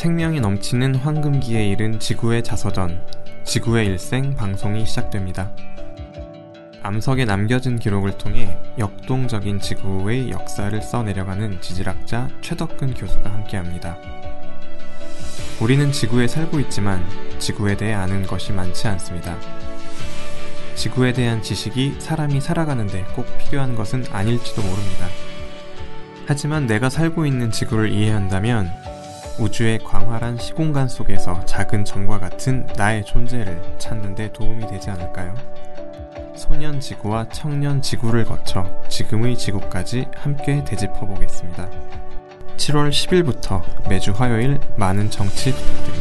생명이 넘치는 황금기에 이른 지구의 자서전, 지구의 일생 방송이 시작됩니다. 암석에 남겨진 기록을 통해 역동적인 지구의 역사를 써내려가는 지질학자 최덕근 교수가 함께합니다. 우리는 지구에 살고 있지만 지구에 대해 아는 것이 많지 않습니다. 지구에 대한 지식이 사람이 살아가는데 꼭 필요한 것은 아닐지도 모릅니다. 하지만 내가 살고 있는 지구를 이해한다면 우주의 광활한 시공간 속에서 작은 점과 같은 나의 존재를 찾는 데 도움이 되지 않을까요? 소년 지구와 청년 지구를 거쳐 지금의 지구까지 함께 되짚어 보겠습니다. 7월 10일부터 매주 화요일 많은 정치 부탁드립니다.